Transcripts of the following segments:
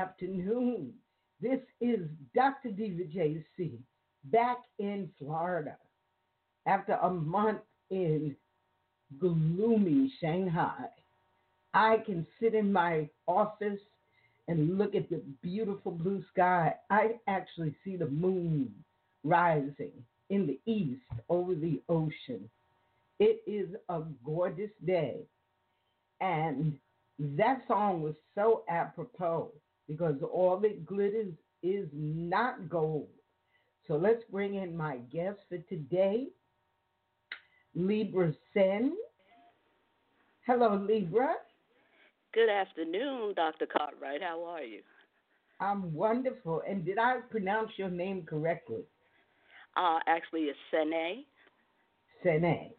Afternoon. This is Dr. Diva JC back in Florida after a month in gloomy Shanghai. I can sit in my office and look at the beautiful blue sky. I actually see the moon rising in the east over the ocean. It is a gorgeous day. And that song was so apropos because all that glitters is not gold. So let's bring in my guest for today, Libra Sen. Hello, Libra. Good afternoon, Dr. Cartwright. How are you? I'm wonderful. And did I pronounce your name correctly? Uh, actually, it's Sene. Sene.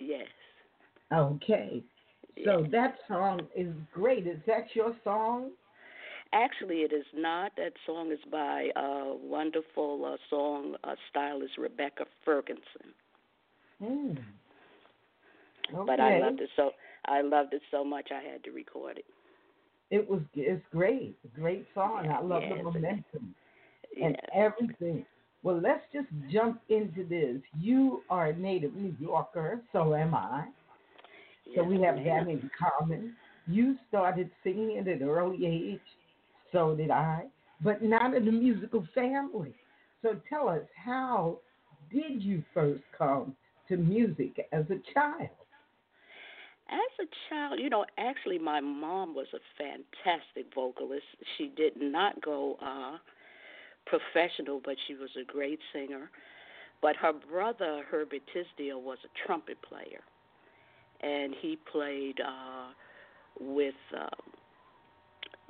Yes. Okay. So yes. that song is great. Is that your song? Actually, it is not. That song is by a wonderful uh, song uh, stylist Rebecca Ferguson. Hmm. Okay. But I loved it so. I loved it so much. I had to record it. It was. It's great. Great song. Yeah, I love yes, the momentum yes. and everything. Well, let's just jump into this. You are a native New Yorker, so am I. So Yes, we have ma'am. that in common. You started singing at an early age, so did I, but not in the musical family. So tell us, how did you first come to music as a child? As a child, you know, actually, my mom was a fantastic vocalist. She did not go uh, professional, but she was a great singer. But her brother, Herbert Tisdale, was a trumpet player, and he played uh, with um,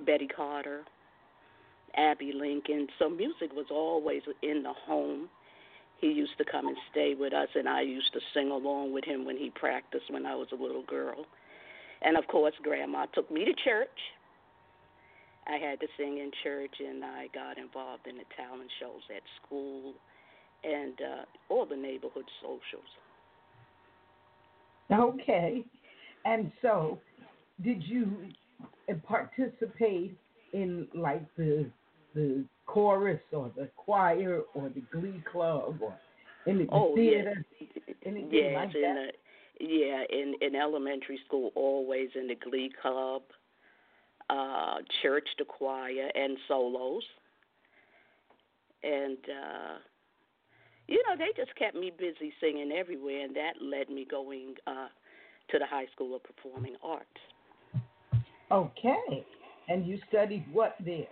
Betty Carter, Abbey Lincoln. So music was always in the home. He used to come and stay with us, and I used to sing along with him when he practiced when I was a little girl. And of course, Grandma took me to church. I had to sing in church, and I got involved in the talent shows at school and uh, all the neighborhood socials. Okay. And so, did you uh, participate in like the the chorus or the choir or the glee club or in the Oh, theater? yes. Anything yes, like in that? the yeah, in in elementary school, always in the glee club, uh, church, the choir, and solos. And uh, you know, they just kept me busy singing everywhere, and that led me going uh, to the High School of Performing Arts. Okay. And you studied what there?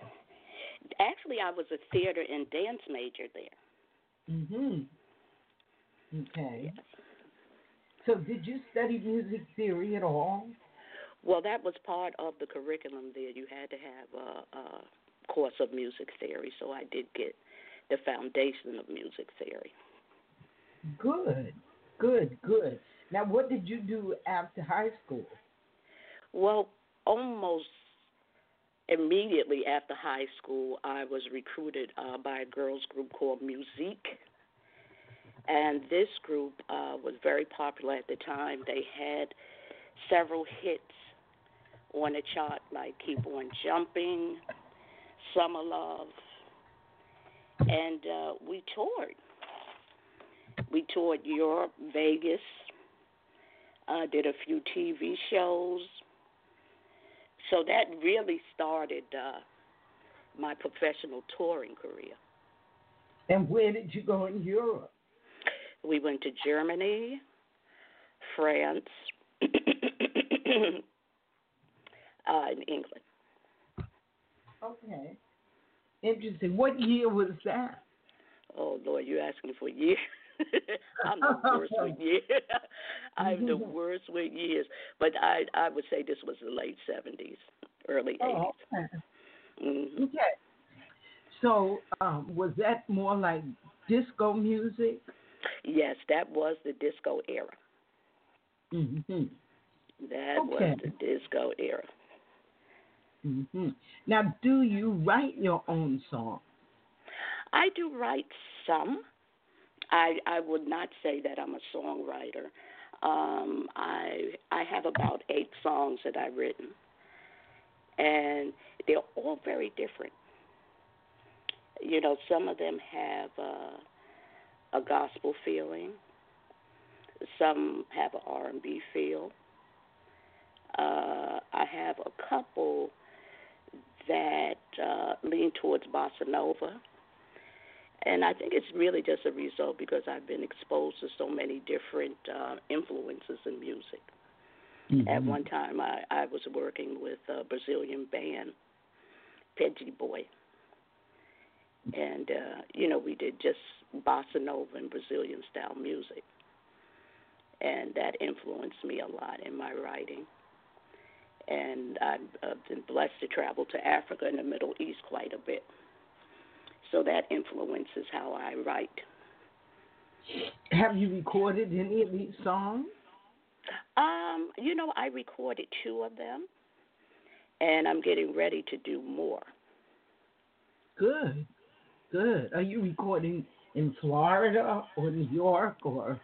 Actually, I was a theater and dance major there. Mhm. Okay. Yes. So, did you study music theory at all? Well, that was part of the curriculum there. You had to have a, a course of music theory, so I did get the foundation of music theory. Good. Good. Good. Now, what did you do after high school? Well, almost immediately after high school, I was recruited uh, by a girls group called Musique. And this group uh, was very popular at the time. They had several hits on the chart, like Keep On Jumping, Summer Love, and uh, we toured. We toured Europe, Vegas, uh, did a few TV shows. So that really started uh, my professional touring career. And where did you go in Europe? We went to Germany, France, uh, in England. Okay. Interesting. What year was that? Oh Lord, you're asking for years. I'm the worst with years. I'm the worst with years. But I I would say this was the late seventies, early Oh, eighties. okay. mm-hmm. Okay. So, um, was that more like disco music? Yes, that was the disco era. Mm-hmm. That Okay. was the disco era. Mm-hmm. Now, do you write your own song? I do write some. I I would not say that I'm a songwriter. Um, I I have about eight songs that I've written, and they're all very different. You know, some of them have uh, a gospel feeling. Some have an R&B feel. Uh, I have a couple that uh, lean towards bossa nova. And I think it's really just a result because I've been exposed to so many different uh, influences in music. Mm-hmm. At one time, I, I was working with a Brazilian band, Peggy Boy. And, uh, you know, we did just bossa nova and Brazilian style music. And that influenced me a lot in my writing. And I've uh, been blessed to travel to Africa and the Middle East quite a bit. So that influences how I write. Have you recorded any of these songs? Um, you know, I recorded two of them, and I'm getting ready to do more. Good, good. Are you recording in Florida or New York or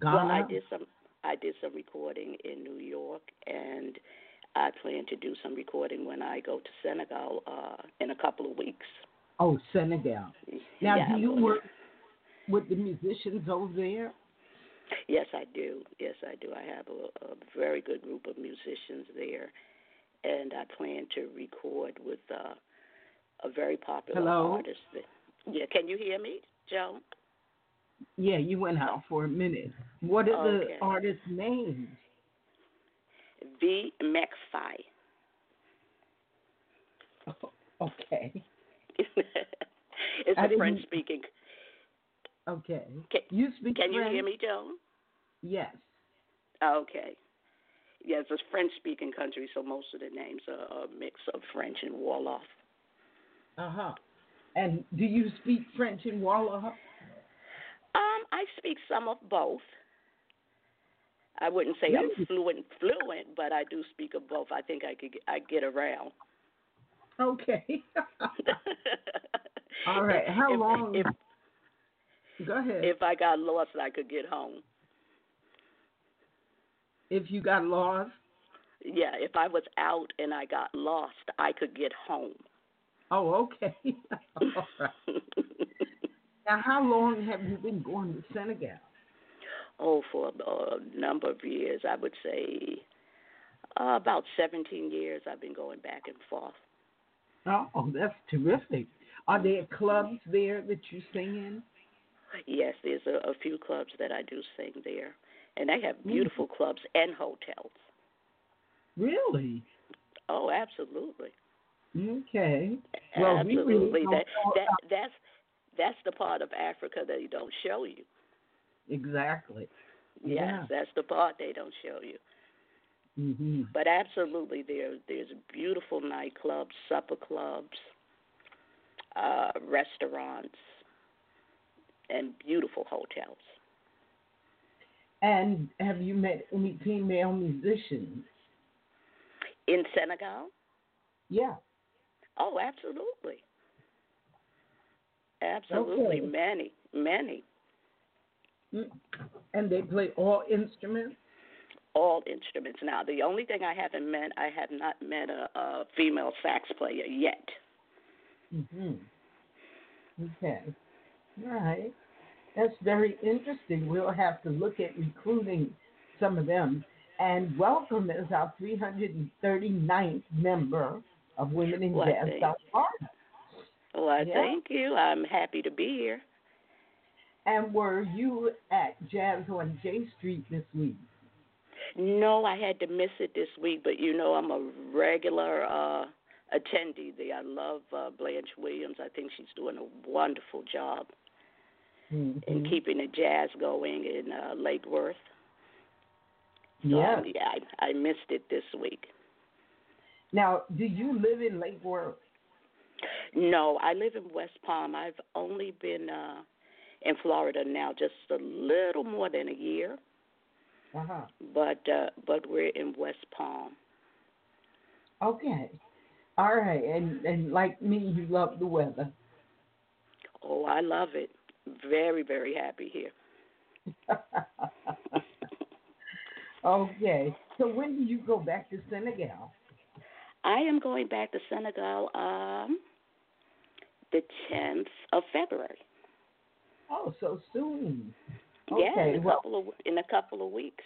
Ghana? Well, I did some. I did some recording in New York, and I plan to do some recording when I go to Senegal uh, in a couple of weeks. Oh, Senegal. Now, yeah, do you work with the musicians over there? Yes, I do. Yes, I do. I have a, a very good group of musicians there, and I plan to record with uh, a very popular Hello? artist. That, yeah, can you hear me, Joe? Yeah, you went out for a minute. What are okay. the artist's names? V. McFi. okay. it's a French speaking Okay. Can, you speak Can French? you hear me, Joan? Yes. Okay. Yeah, it's a French speaking country, so most of the names are a mix of French and Wolof. Uh huh. And do you speak French and Wolof? Um, I speak some of both. I wouldn't say? I'm fluent, fluent, but I do speak of both. I think I could, I get around. Okay. All right. How if, long? If, Go ahead. If I got lost, I could get home. If you got lost? Yeah, if I was out and I got lost, I could get home. Oh, okay. All right. now, how long have you been going to Senegal? Oh, for a number of years. I would say uh, about 17 years I've been going back and forth. Oh, that's terrific. Are there clubs there that you sing in? Yes, there's a, a few clubs that I do sing there, and they have beautiful mm. clubs and hotels. Really? Oh, absolutely. Okay. Well, absolutely. We really that that that's that's the part of Africa that they don't show you. Exactly. Yes, yeah. that's the part they don't show you. Mm-hmm. But absolutely, there there's beautiful nightclubs, supper clubs, uh, restaurants, and beautiful hotels. And have you met any female musicians? In Senegal? Yeah. Oh, absolutely. Absolutely. Okay. Many, many. Mm. And they play all instruments? All instruments. Now, the only thing I haven't met, I have not met a, a female sax player yet. Mm-hmm. Okay. All right. That's very interesting. We'll have to look at recruiting some of them. And welcome as our 339th member of Women in well, Jazz South Florida. Well, I yeah. thank you. I'm happy to be here. And were you at Jazz on J Street this week? No, I had to miss it this week, but you know I'm a regular uh attendee there. I love uh, Blanche Williams. I think she's doing a wonderful job mm-hmm. in keeping the jazz going in uh, Lake Worth. So, yeah. um, yeah, I, I missed it this week. Now, do you live in Lake Worth? No, I live in West Palm. I've only been uh, in Florida now just a little more than a year. Uh-huh. But uh, but we're in West Palm. Okay. All right, and and like me, you love the weather. Oh, I love it. Very very happy here. okay. So when do you go back to Senegal? I am going back to Senegal um, the 10th of February. Oh, so soon. Yeah, Okay, in a well- couple of in a couple of weeks.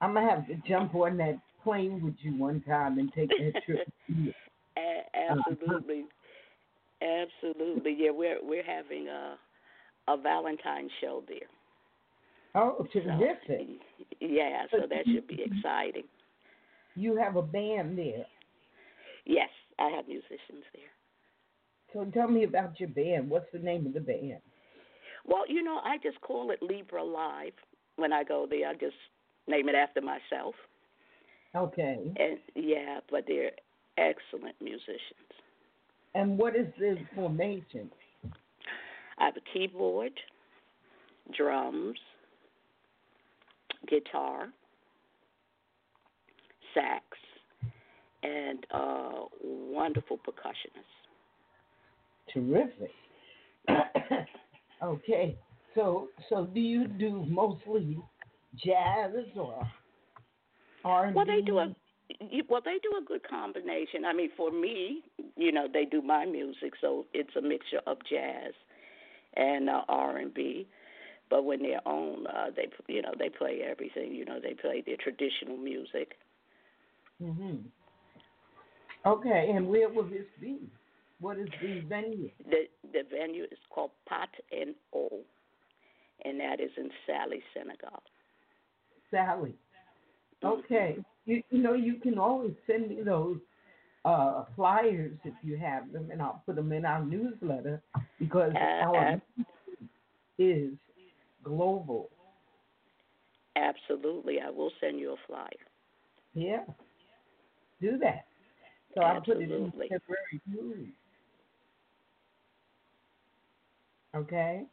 I'm gonna have to jump on that plane with you one time and take that trip. A- Uh-huh. absolutely, absolutely. Yeah, we're we're having a a Valentine's show there. Oh, So, terrific! yeah, so that should be exciting. You have a band there. Yes, I have musicians there. So tell me about your band. What's the name of the band? Well, you know, I just call it Libra Live when I go there. I just name it after myself. Okay. And yeah, but they're excellent musicians. And what is the formation? I have a keyboard, drums, guitar, sax, and a wonderful percussionist. Terrific. okay. So so do you do mostly jazz or R and B? Well, they do a well, they do a good combination. I mean, for me, you know, they do my music, so it's a mixture of jazz and uh, R and B. But when they're on, uh, they you know they play everything. You know, they play their traditional music. hmm Okay, and where will this be? What is the venue? The the venue is called Pot and O, and that is in Saly, Senegal. Saly. Mm-hmm. Okay. You, you know, you can always send me those uh, flyers if you have them, and I'll put them in our newsletter because Uh, our uh, is global. Absolutely, I will send you a flyer. Yeah. Do that. So I'll put it in Absolutely. February Okay?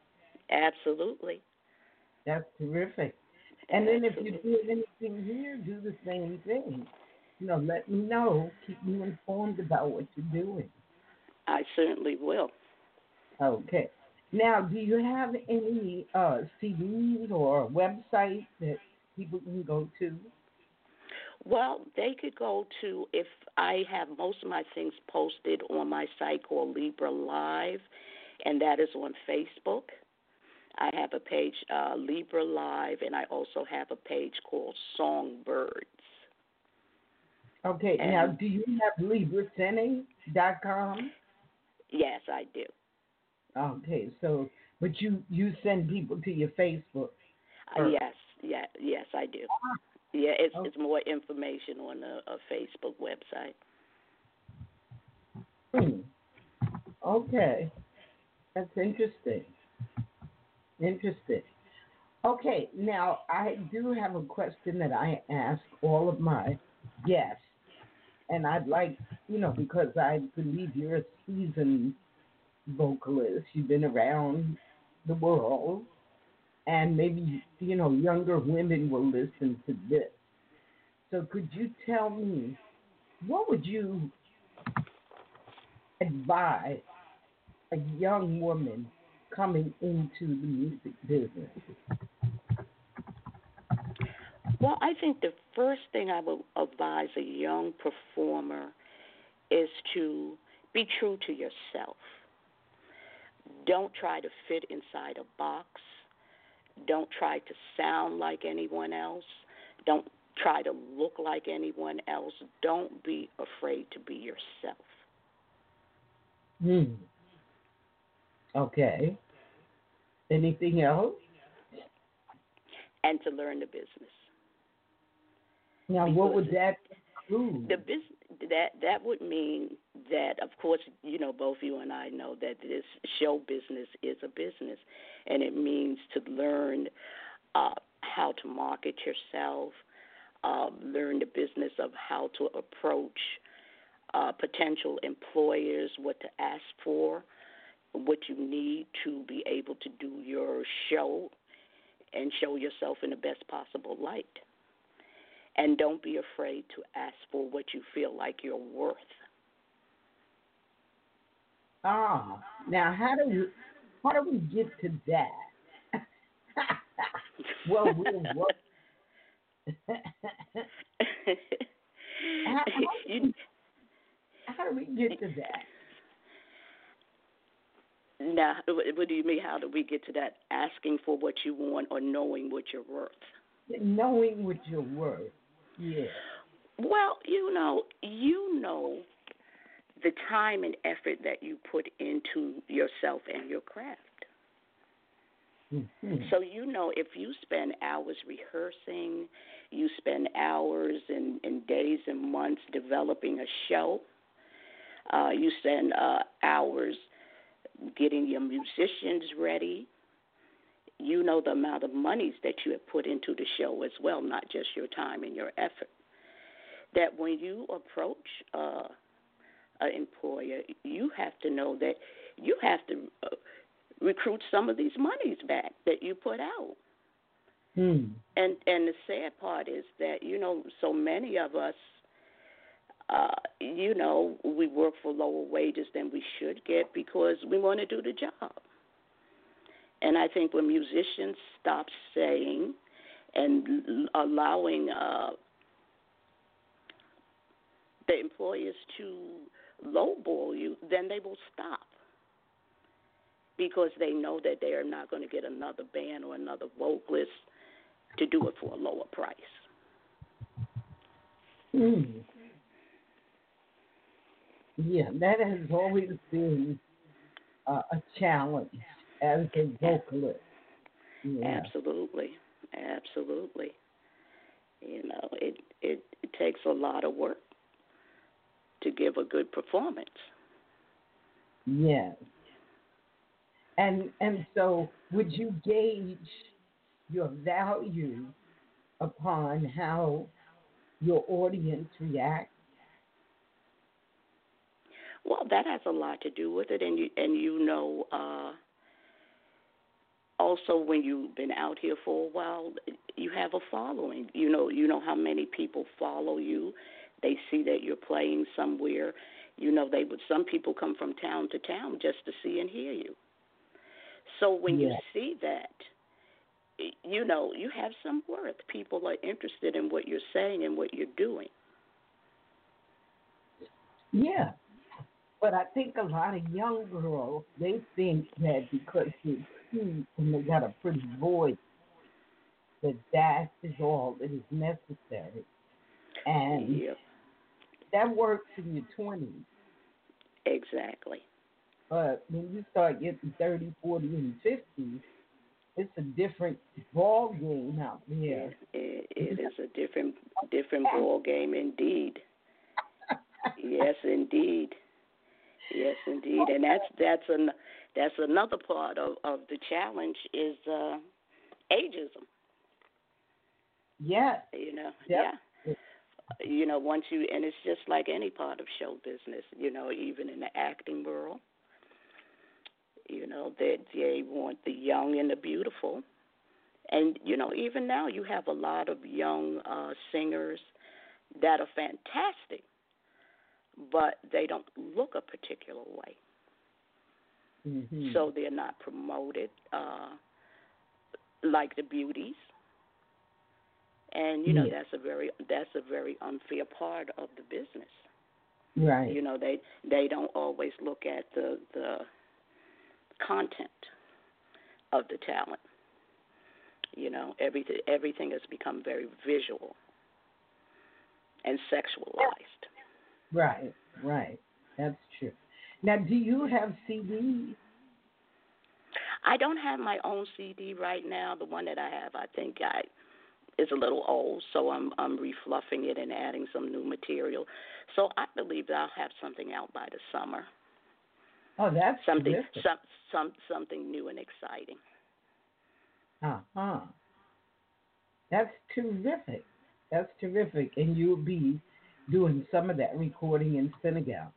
Absolutely. That's terrific. And then if you Absolutely. do anything here, do the same thing. You know, let me know. Keep me informed about what you're doing. I certainly will. Okay. Now, do you have any uh, CDs or websites that people can go to? Well, they could go to if I have most of my things posted on my site called Libra Live, and that is on Facebook. I have a page uh, Libra Live, and I also have a page called Songbirds. Okay. now, do you have LibraSene.com? Yes, I do. Okay. So, but you you send people to your Facebook. Uh, yes, yeah, yes, I do. Yeah, it's Okay. it's more information on a, a Facebook website. Hmm. Okay. That's interesting. Interesting. Okay, now I do have a question that I ask all of my guests. And I'd like, you know, because I believe you're a seasoned vocalist, you've been around the world, and maybe, you know, younger women will listen to this. So could you tell me, what would you advise a young woman coming into the music business? Well, I think the first thing I would advise a young performer is to be true to yourself. Don't try to fit inside a box. Don't try to sound like anyone else. Don't try to look like anyone else. Don't be afraid to be yourself. Hmm. Okay. Anything else? And to learn the business. Now, what would that include? the business that that would mean that of course you know both you and I know that this show business is a business and it means to learn uh, how to market yourself um, learn the business of how to approach uh, potential employers what to ask for what you need to be able to do your show and show yourself in the best possible light and don't be afraid to ask for what you feel like you're worth. Ah, now how do we how do we get to that? well, we'll work. you, how do we get to that? Now, what do you mean? How do we get to that? Asking for what you want or knowing what you're worth? Knowing what you're worth. Yeah. Well, you know, you know the time and effort that you put into yourself and your craft. Mm-hmm. So you know if you spend hours rehearsing, you spend hours and, and days and months developing a show, uh, you spend uh, hours getting your musicians ready. You know the amount of monies that you have put into the show as well, not just your time and your effort. That when you approach uh, an employer, you have to know that you have to uh, recruit some of these monies back that you put out. Hmm. And and the sad part is that you know so many of us, uh, you know, we work for lower wages than we should get because we want to do the job. And I think when musicians stop saying and allowing uh, the employers to lowball you, then they will stop because they know that they are not going to get another band or another vocalist to do it for a lower price. Hmm. Yeah, that has always been uh, a challenge as a vocalist. Yeah. Absolutely, absolutely. You know, it, it it takes a lot of work to give a good performance. Yes. And and so would you gauge your value upon how your audience reacts? Well, that has a lot to do with it, and you and you know, uh, also when you've been out here for a while, you have a following. You know, you know how many people follow you. They see that you're playing somewhere. You know, they would. Some people come from town to town just to see and hear you. So when Yeah. you see that, you know, you have some worth. People are interested in what you're saying and what you're doing. Yeah. But I think a lot of young girls they think that because they're cute and they got a pretty voice that that is all that is necessary. And Yep, that works in your twenties. exactly. But when you start getting 30, 40, and 50, it's a different ball game out there. It, it is a different different ball game indeed. Yes, indeed. Yes, indeed, and that's that's an that's another part of of the challenge is uh, ageism. Yeah. You know, Yep. yeah. You know, once you and it's just like any part of show business. You know, even in the acting world. You know that they want the young and the beautiful, and you know even now you have a lot of young uh, singers that are fantastic, but they don't look a particular way. hmm so they're not promoted uh, like the beauties. And you know Yeah. that's a very that's a very unfair part of the business. right. You know they they don't always look at the the content of the talent. You know everything everything has become very visual and sexualized. Right. Right. That's true. Now, do you have CDs? I don't have my own CD right now. The one that I have, I think I is a little old, so I'm I'm refluffing it and adding some new material. So I believe that I'll have something out by the summer. Oh, that's Something terrific. some some something new and exciting. Uh huh. That's terrific. That's terrific. And you'll be doing some of that recording in Senegal.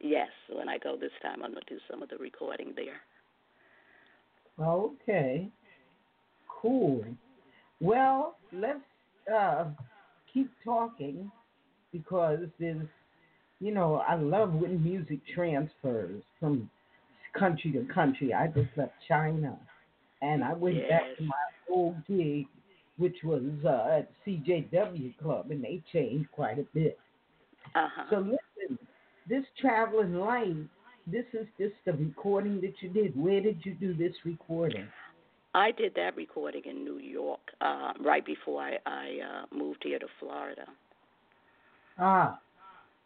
Yes, when I go this time, I'm gonna do some of the recording there. Okay. Cool. Well, let's uh, keep talking because there's, you know, I love when music transfers from country to country. I just left China and I went back to my old gig, which was uh, at CJW Club, and they changed quite a bit. Uh huh. So listen, this traveling light, this is just the recording that you did. Where did you do this recording? I did that recording in New York uh, right before I, I uh, moved here to Florida. Ah,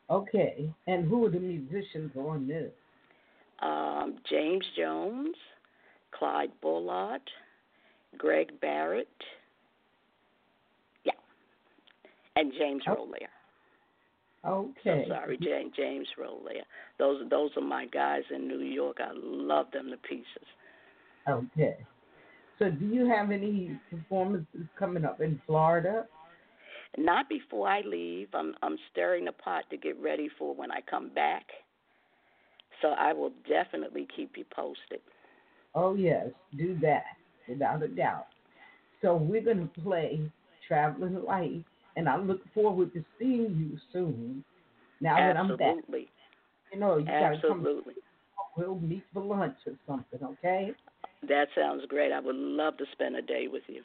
okay. And who are the musicians on this? Um, James Jones, Clyde Bullard, Greg Barrett, yeah, and James oh. Rollaire. Okay. So sorry, James James Rollaire. Those those are my guys in New York. I love them to pieces. Okay. So, do you have any performances coming up in Florida? Not before I leave. I'm I'm stirring the pot to get ready for when I come back. So I will definitely keep you posted. Oh yes, do that without a doubt. So we're going to play Traveling Light, and I look forward to seeing you soon. Now Absolutely. that I'm back, you know, you got to come. Absolutely. We'll meet for lunch or something, okay? That sounds great. I would love to spend a day with you.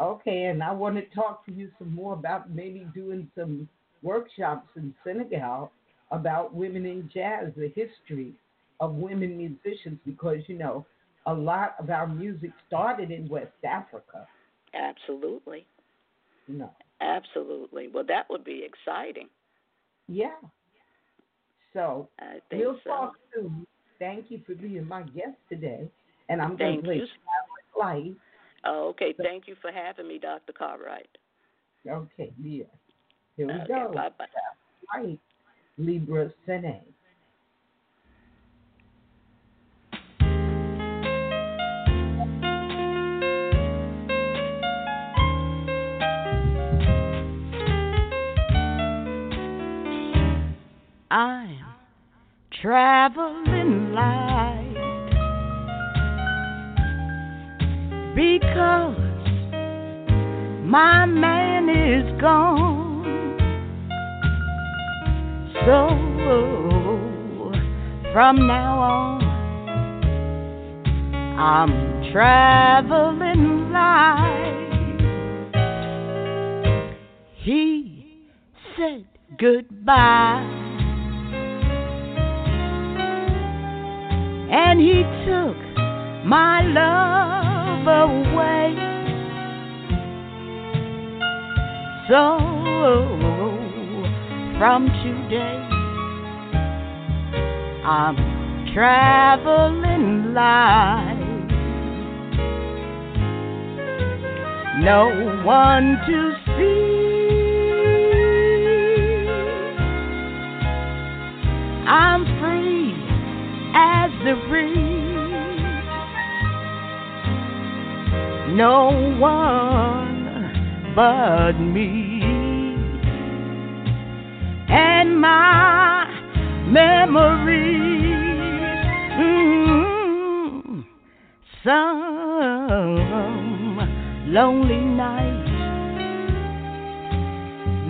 Okay, and I want to talk to you some more about maybe doing some workshops in Senegal about women in jazz, the history of women musicians, because you know a lot of our music started in West Africa. Absolutely. No. Absolutely. Well, that would be exciting. Yeah. So I think we'll so. talk soon. Thank you for being my guest today, and I'm going to play. Life. Oh, okay. Thank you for having me, Dr. Cartwright. Okay, yeah. Here we okay, go. Bye bye. Right. Libra Sene. I'm traveling light because my man is gone. So from now on, I'm traveling light. He said goodbye. And he took my love away. So from today, I'm traveling light. No one to see. Breeze. No one but me and my memories. Mm-hmm. Some lonely night,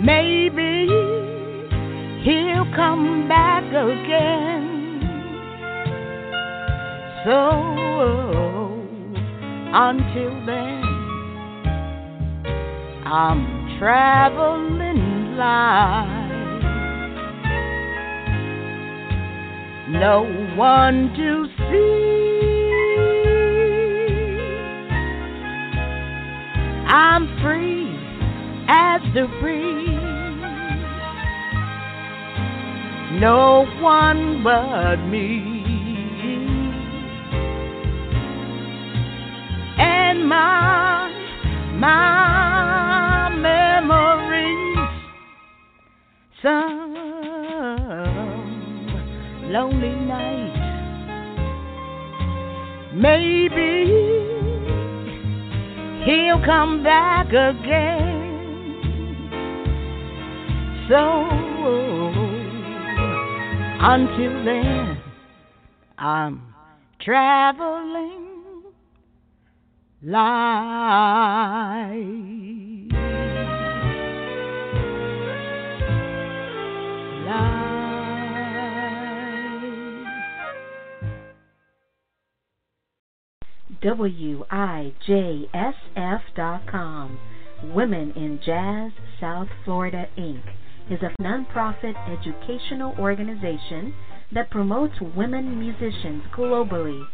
maybe he'll come back again. So until then, I'm traveling light. No one to see. I'm free as the breeze. No one but me. My my memories. Some lonely night, maybe he'll come back again. So until then, I'm traveling life. WIJSF.com, Women in Jazz, South Florida, Inc., is a nonprofit educational organization that promotes women musicians globally